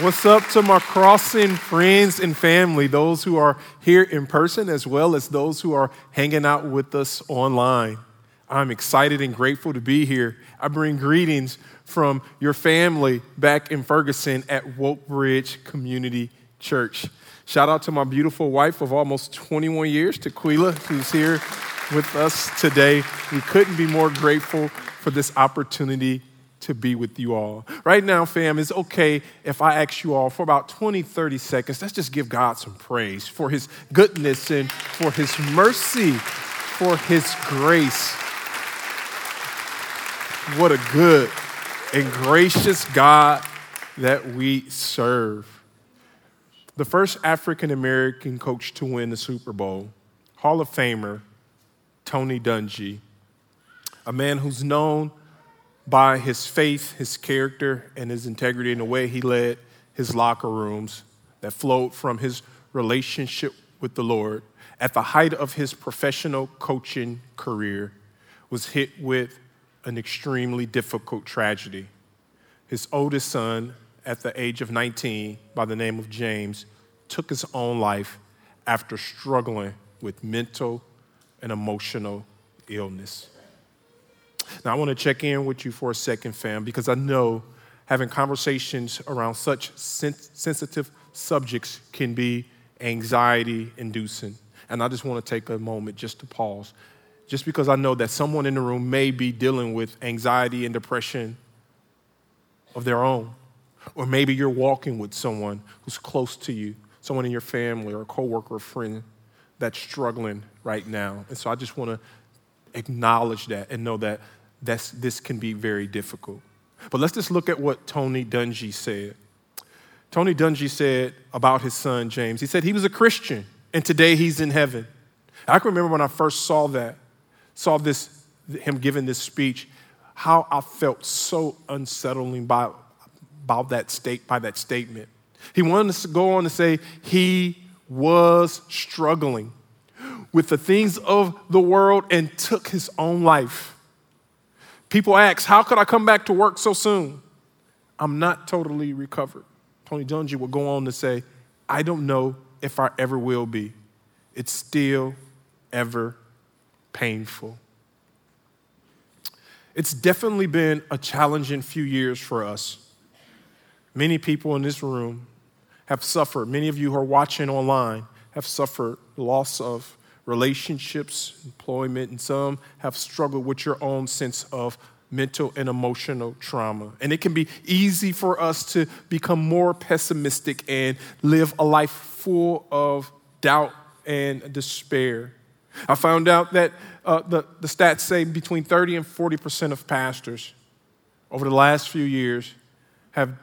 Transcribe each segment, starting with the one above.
What's up to my crossing friends and family, those who are here in person as well as those who are hanging out with us online? I'm excited and grateful to be here. I bring greetings from your family back in Ferguson at Woke Bridge Community Church. Shout out to my beautiful wife of almost 21 years, Tequila, who's here with us today. We couldn't be more grateful for this opportunity to be with you all. Right now, fam, it's okay if I ask you all for about 20, 30 seconds. Let's just give God some praise for his goodness and for his mercy, for his grace. What a good and gracious God that we serve. The first African American coach to win the Super Bowl, Hall of Famer Tony Dungy, a man who's known by his faith, his character, and his integrity in the way he led his locker rooms that flowed from his relationship with the Lord at the height of his professional coaching career was hit with an extremely difficult tragedy. His oldest son, at the age of 19, by the name of James, took his own life after struggling with mental and emotional illness. Now, I want to check in with you for a second, fam, because I know having conversations around such sensitive subjects can be anxiety inducing. And I just want to take a moment just to pause, just because I know that someone in the room may be dealing with anxiety and depression of their own. Or maybe you're walking with someone who's close to you, someone in your family or a coworker or friend that's struggling right now. And so I just want to acknowledge that and know that this can be very difficult. But let's just look at what Tony Dungy said. Tony Dungy said about his son James, he said he was a Christian and today he's in heaven. I can remember when I first saw that, saw this, him giving this speech, how I felt so unsettling by, by, that state, by that statement. He wanted to go on to say he was struggling with the things of the world and took his own life. People ask, How could I come back to work so soon? I'm not totally recovered. Tony Dungy would go on to say, I don't know if I ever will be. It's still ever painful. It's definitely been a challenging few years for us. Many people in this room have suffered. Many of you who are watching online have suffered loss of relationships, employment, and some have struggled with your own sense of mental and emotional trauma. And it can be easy for us to become more pessimistic and live a life full of doubt and despair. I found out that uh, the, the stats say between 30 and 40% of pastors over the last few years have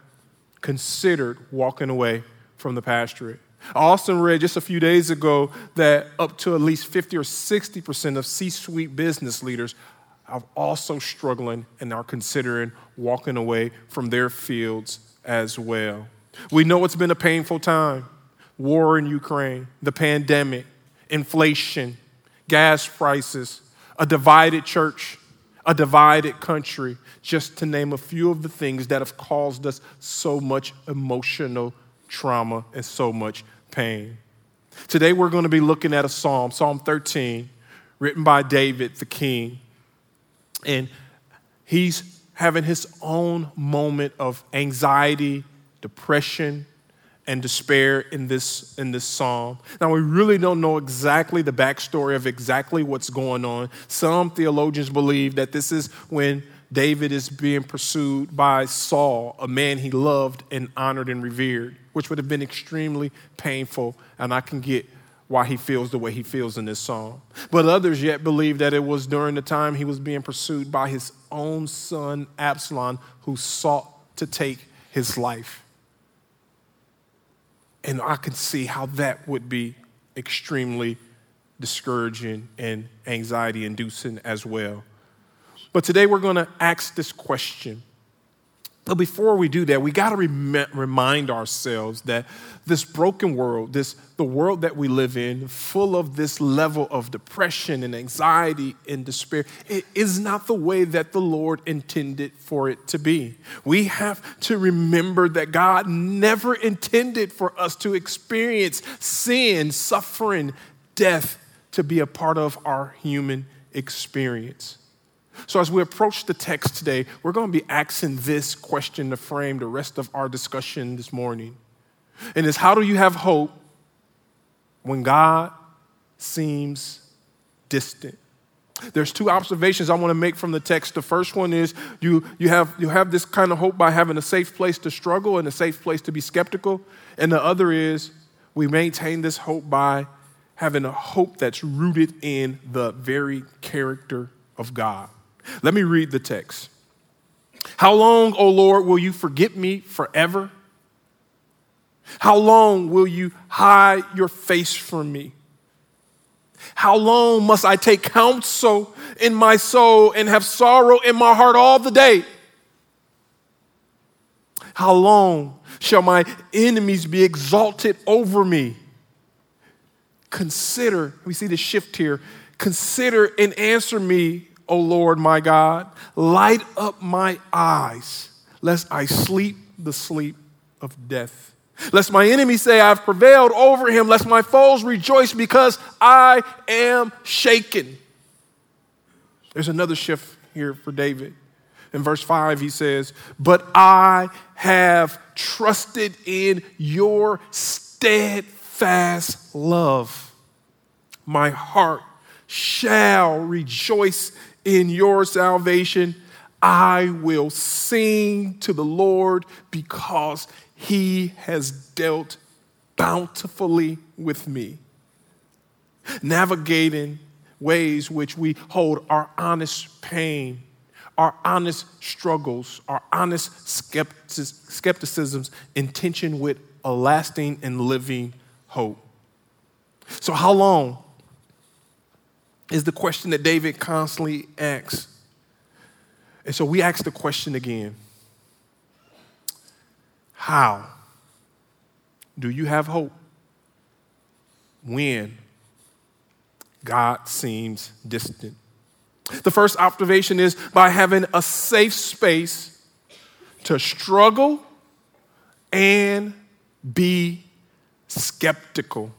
considered walking away from the pastorate. I also read just a few days ago that up to at least 50 or 60% of C suite business leaders are also struggling and are considering walking away from their fields as well. We know it's been a painful time war in Ukraine, the pandemic, inflation, gas prices, a divided church, a divided country, just to name a few of the things that have caused us so much emotional trauma and so much pain. Today, we're going to be looking at a psalm, Psalm 13, written by David the king. And he's having his own moment of anxiety, depression, and despair in this, in this psalm. Now, we really don't know exactly the backstory of exactly what's going on. Some theologians believe that this is when David is being pursued by Saul, a man he loved and honored and revered, which would have been extremely painful, and I can get why he feels the way he feels in this psalm. But others yet believe that it was during the time he was being pursued by his own son, Absalom, who sought to take his life. And I can see how that would be extremely discouraging and anxiety inducing as well. But today we're going to ask this question But before we do that, we got to rem- remind ourselves that this broken world, this the world that we live in, full of this level of depression and anxiety and despair, it is not the way that the Lord intended for it to be. We have to remember that God never intended for us to experience sin, suffering, death to be a part of our human experience. So, as we approach the text today, we're going to be asking this question to frame the rest of our discussion this morning. And it's how do you have hope when God seems distant? There's two observations I want to make from the text. The first one is you, you, have, you have this kind of hope by having a safe place to struggle and a safe place to be skeptical. And the other is we maintain this hope by having a hope that's rooted in the very character of God. Let me read the text. How long, O Lord, will you forget me forever? How long will you hide your face from me? How long must I take counsel in my soul and have sorrow in my heart all the day? How long shall my enemies be exalted over me? Consider, we see the shift here. Consider and answer me, O Lord my God. Light up my eyes, lest I sleep the sleep of death. Lest my enemies say, I've prevailed over him, lest my foes rejoice because I am shaken. There's another shift here for David. In verse 5, he says, But I have trusted in your steadfast love. My heart shall rejoice in your salvation. I will sing to the Lord because he has dealt bountifully with me. Navigating ways which we hold our honest pain, our honest struggles, our honest skepticisms in tension with a lasting and living hope. So, how long is the question that David constantly asks? And so we ask the question again how do you have hope when God seems distant? The first observation is by having a safe space to struggle and be skeptical.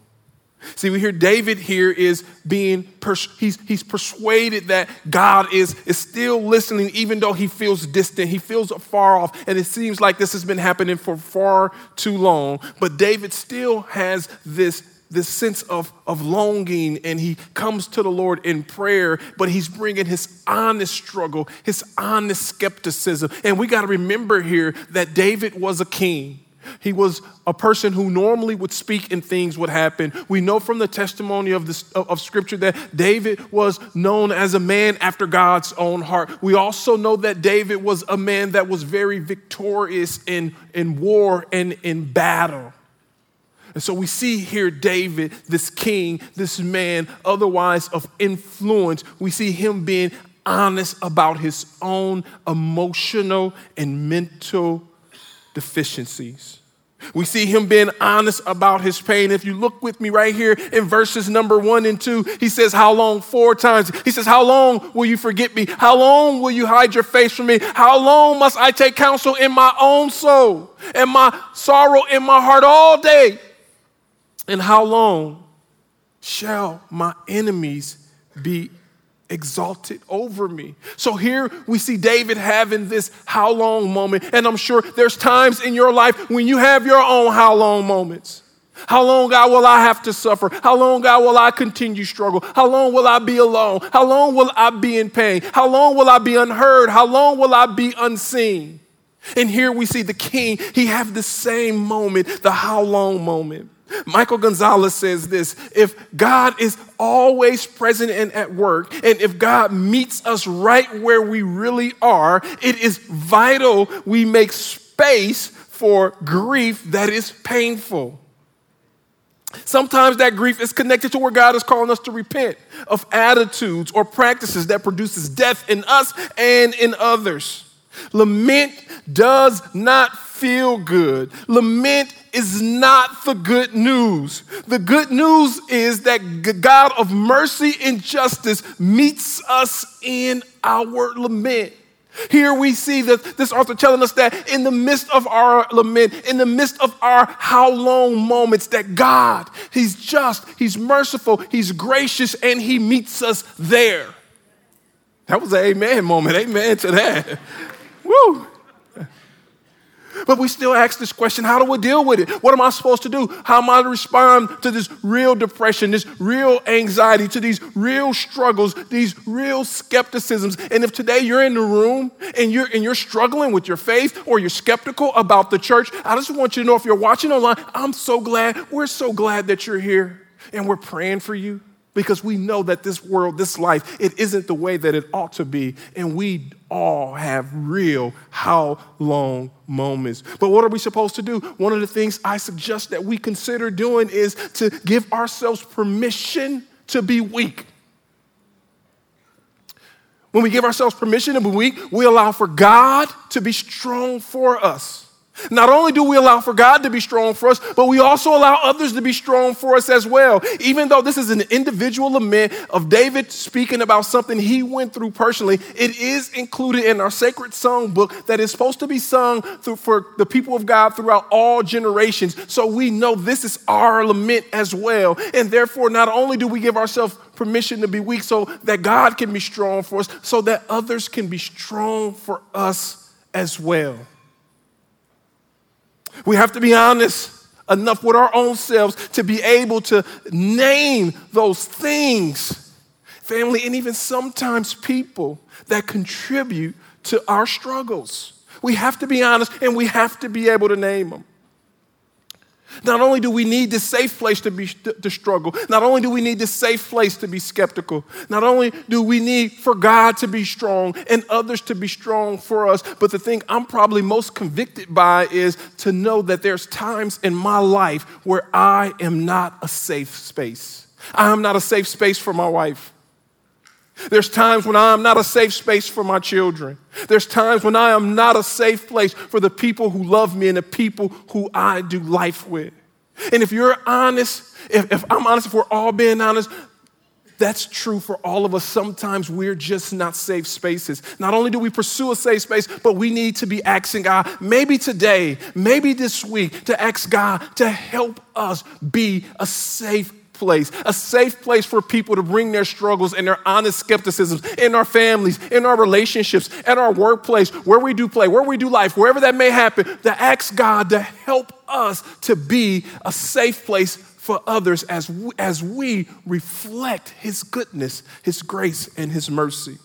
See, we hear David here is being, pers- he's, he's persuaded that God is, is still listening, even though he feels distant. He feels far off, and it seems like this has been happening for far too long. But David still has this, this sense of, of longing, and he comes to the Lord in prayer, but he's bringing his honest struggle, his honest skepticism. And we got to remember here that David was a king. He was a person who normally would speak and things would happen. We know from the testimony of, this, of Scripture that David was known as a man after God's own heart. We also know that David was a man that was very victorious in, in war and in battle. And so we see here David, this king, this man, otherwise of influence, we see him being honest about his own emotional and mental deficiencies. We see him being honest about his pain. If you look with me right here in verses number one and two, he says, How long? Four times. He says, How long will you forget me? How long will you hide your face from me? How long must I take counsel in my own soul and my sorrow in my heart all day? And how long shall my enemies be exalted over me. So here we see David having this how long moment. And I'm sure there's times in your life when you have your own how long moments. How long, God, will I have to suffer? How long, God, will I continue struggle? How long will I be alone? How long will I be in pain? How long will I be unheard? How long will I be unseen? And here we see the king, he have the same moment, the how long moment. Michael Gonzalez says this if God is always present and at work, and if God meets us right where we really are, it is vital we make space for grief that is painful. Sometimes that grief is connected to where God is calling us to repent of attitudes or practices that produces death in us and in others. Lament does not feel good. Lament is not the good news. The good news is that God of mercy and justice meets us in our lament. Here we see that this author telling us that in the midst of our lament, in the midst of our how long moments, that God, He's just, He's merciful, He's gracious, and He meets us there. That was an amen moment. Amen to that. Woo. But we still ask this question how do we deal with it? What am I supposed to do? How am I to respond to this real depression, this real anxiety, to these real struggles, these real skepticisms? And if today you're in the room and you're, and you're struggling with your faith or you're skeptical about the church, I just want you to know if you're watching online, I'm so glad, we're so glad that you're here and we're praying for you because we know that this world, this life, it isn't the way that it ought to be. And we all have real how long moments. But what are we supposed to do? One of the things I suggest that we consider doing is to give ourselves permission to be weak. When we give ourselves permission to be weak, we allow for God to be strong for us. Not only do we allow for God to be strong for us, but we also allow others to be strong for us as well. Even though this is an individual lament of David speaking about something he went through personally, it is included in our sacred song book that is supposed to be sung through, for the people of God throughout all generations. So we know this is our lament as well. And therefore, not only do we give ourselves permission to be weak so that God can be strong for us, so that others can be strong for us as well. We have to be honest enough with our own selves to be able to name those things, family, and even sometimes people that contribute to our struggles. We have to be honest and we have to be able to name them. Not only do we need this safe place to be to struggle, not only do we need this safe place to be skeptical, not only do we need for God to be strong and others to be strong for us, but the thing I'm probably most convicted by is to know that there's times in my life where I am not a safe space. I am not a safe space for my wife. There's times when I am not a safe space for my children. There's times when I am not a safe place for the people who love me and the people who I do life with. And if you're honest, if, if I'm honest, if we're all being honest, that's true for all of us. Sometimes we're just not safe spaces. Not only do we pursue a safe space, but we need to be asking God, maybe today, maybe this week, to ask God to help us be a safe place, a safe place for people to bring their struggles and their honest skepticisms in our families, in our relationships, at our workplace, where we do play, where we do life, wherever that may happen, to ask God to help us to be a safe place for others as we, as we reflect His goodness, His grace, and His mercy.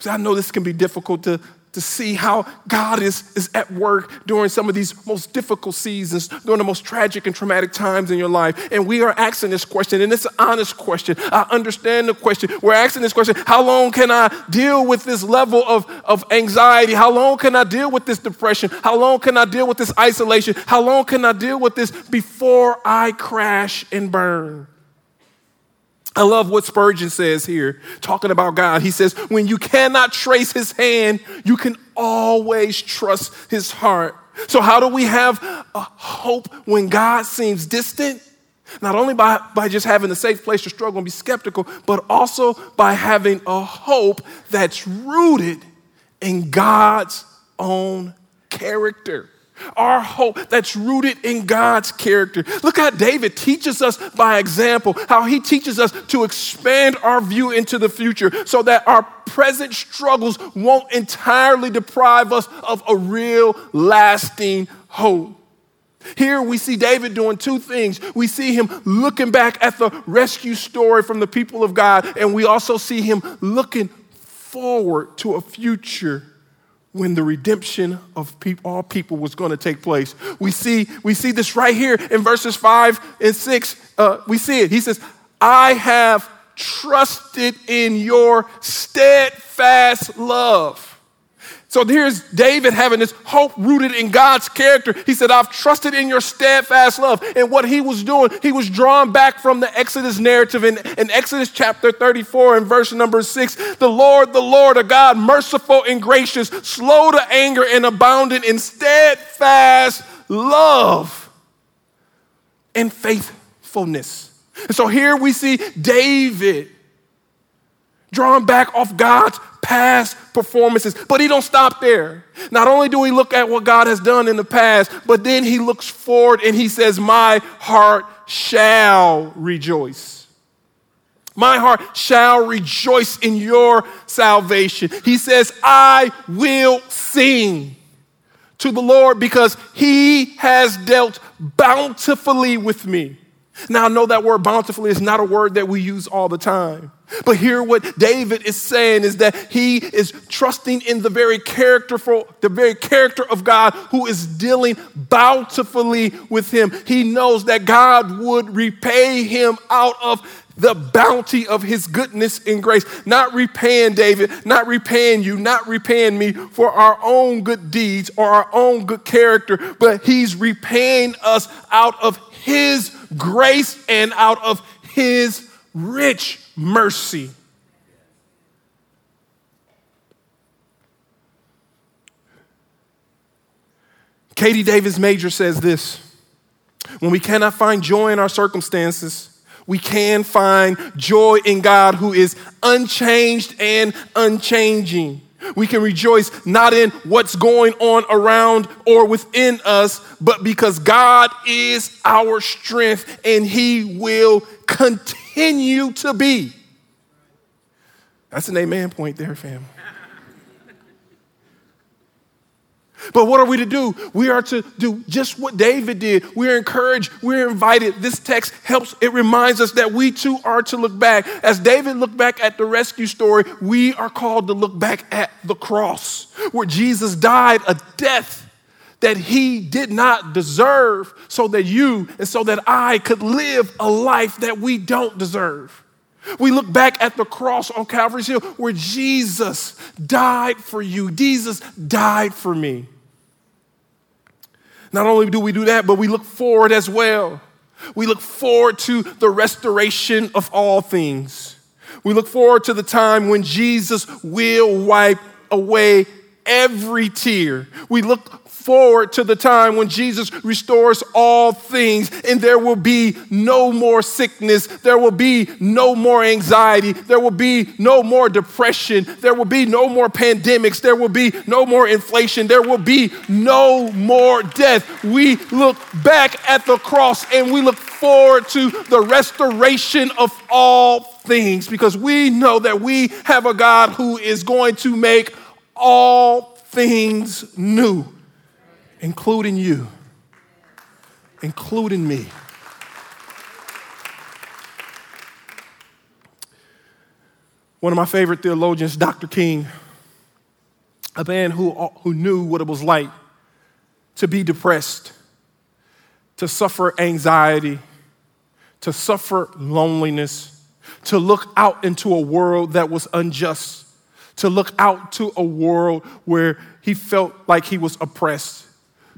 So I know this can be difficult to, to see how God is, is at work during some of these most difficult seasons, during the most tragic and traumatic times in your life. And we are asking this question, and it's an honest question. I understand the question. We're asking this question How long can I deal with this level of, of anxiety? How long can I deal with this depression? How long can I deal with this isolation? How long can I deal with this before I crash and burn? I love what Spurgeon says here, talking about God. He says, When you cannot trace his hand, you can always trust his heart. So, how do we have a hope when God seems distant? Not only by, by just having a safe place to struggle and be skeptical, but also by having a hope that's rooted in God's own character. Our hope that's rooted in God's character. Look how David teaches us by example, how he teaches us to expand our view into the future so that our present struggles won't entirely deprive us of a real lasting hope. Here we see David doing two things. We see him looking back at the rescue story from the people of God, and we also see him looking forward to a future when the redemption of all people was going to take place. We see, we see this right here in verses five and six. Uh, we see it. He says, I have trusted in your steadfast love. So here's David having this hope rooted in God's character. He said, I've trusted in your steadfast love. And what he was doing, he was drawn back from the Exodus narrative in, in Exodus chapter 34 and verse number 6. The Lord, the Lord, a God merciful and gracious, slow to anger and abounding in steadfast love and faithfulness. And so here we see David drawn back off God's past performances. But he don't stop there. Not only do we look at what God has done in the past, but then he looks forward and he says, "My heart shall rejoice." My heart shall rejoice in your salvation. He says, I will sing to the Lord because he has dealt bountifully with me. Now, I know that word bountifully is not a word that we use all the time. But here, what David is saying is that he is trusting in the very characterful, the very character of God who is dealing bountifully with him. He knows that God would repay him out of the bounty of his goodness and grace. Not repaying David, not repaying you, not repaying me for our own good deeds or our own good character, but he's repaying us out of his grace and out of his rich mercy. Katie Davis Major says this When we cannot find joy in our circumstances, we can find joy in God who is unchanged and unchanging. We can rejoice not in what's going on around or within us, but because God is our strength and He will continue to be. That's an amen point there, fam. But what are we to do? We are to do just what David did. We're encouraged, we're invited. This text helps, it reminds us that we too are to look back. As David looked back at the rescue story, we are called to look back at the cross, where Jesus died a death that he did not deserve, so that you and so that I could live a life that we don't deserve. We look back at the cross on Calvary's Hill where Jesus died for you. Jesus died for me. Not only do we do that, but we look forward as well. We look forward to the restoration of all things. We look forward to the time when Jesus will wipe away every tear. We look forward to the time when Jesus restores all things and there will be no more sickness, there will be no more anxiety, there will be no more depression, there will be no more pandemics, there will be no more inflation, there will be no more death. We look back at the cross and we look forward to the restoration of all things because we know that we have a God who is going to make all things new including you, including me. One of my favorite theologians, Dr. King, a man who, who knew what it was like to be depressed, to suffer anxiety, to suffer loneliness, to look out into a world that was unjust, to look out to a world where he felt like he was oppressed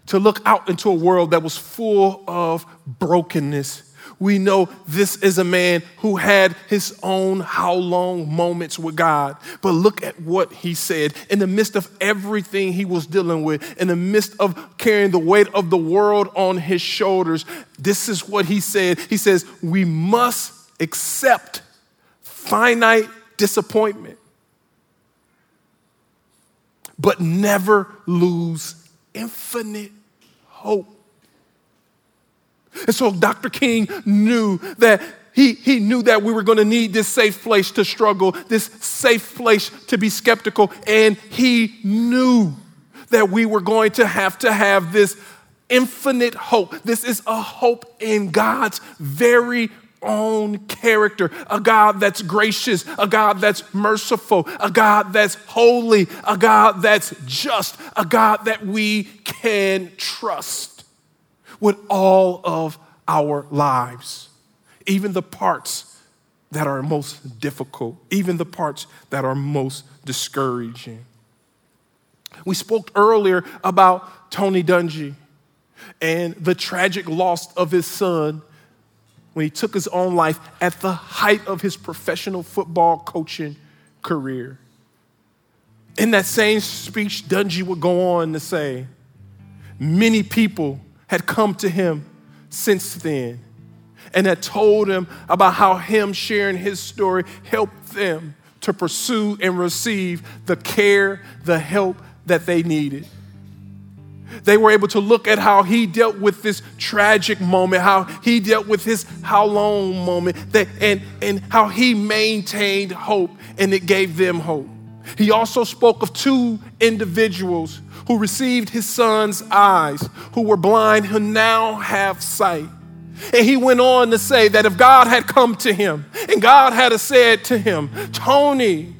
to look out into a world that was full of brokenness. We know this is a man who had his own how long moments with God. But look at what he said. In the midst of everything he was dealing with, in the midst of carrying the weight of the world on his shoulders, this is what he said. He says, We must accept finite disappointment, but never lose infinite hope. And so Dr. King knew that he, he knew that we were going to need this safe place to struggle, this safe place to be skeptical, and he knew that we were going to have to have this infinite hope. This is a hope in God's very own character, a God that's gracious, a God that's merciful, a God that's holy, a God that's just, a God that we can trust with all of our lives, even the parts that are most difficult, even the parts that are most discouraging. We spoke earlier about Tony Dungy and the tragic loss of his son when he took his own life at the height of his professional football coaching career. In that same speech, Dungy would go on to say, Many people had come to him since then and had told him about how him sharing his story helped them to pursue and receive the care, the help that they needed. They were able to look at how he dealt with this tragic moment, how he dealt with his how long moment, that, and, and how he maintained hope and it gave them hope. He also spoke of two individuals who received his son's eyes, who were blind, who now have sight. And he went on to say that if God had come to him and God had said to him, Tony,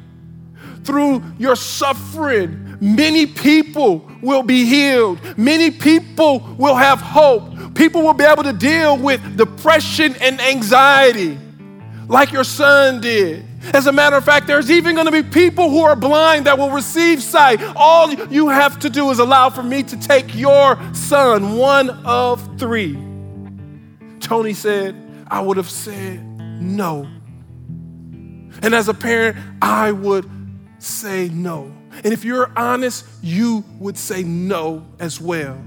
through your suffering, many people will be healed, many people will have hope, people will be able to deal with depression and anxiety like your son did. As a matter of fact, there's even going to be people who are blind that will receive sight. All you have to do is allow for me to take your son, one of three. Tony said, I would have said no. And as a parent, I would say no. And if you're honest, you would say no as well.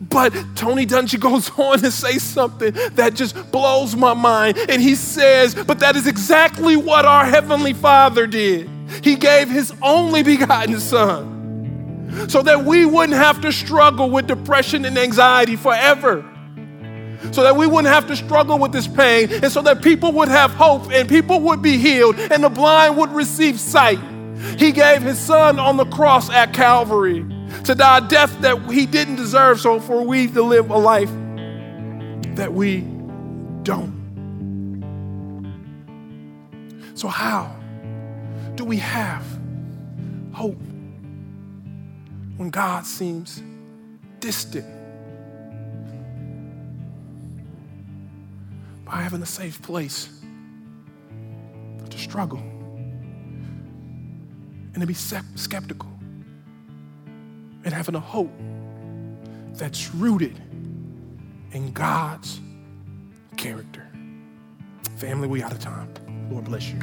But Tony Dungy goes on to say something that just blows my mind. And he says, But that is exactly what our Heavenly Father did. He gave His only begotten Son so that we wouldn't have to struggle with depression and anxiety forever. So that we wouldn't have to struggle with this pain, and so that people would have hope and people would be healed and the blind would receive sight. He gave His Son on the cross at Calvary to die a death that he didn't deserve, so for we to live a life that we don't. So, how do we have hope when God seems distant? By having a safe place to struggle and to be skeptical and having a hope that's rooted in God's character. Family, we out of time. Lord bless you.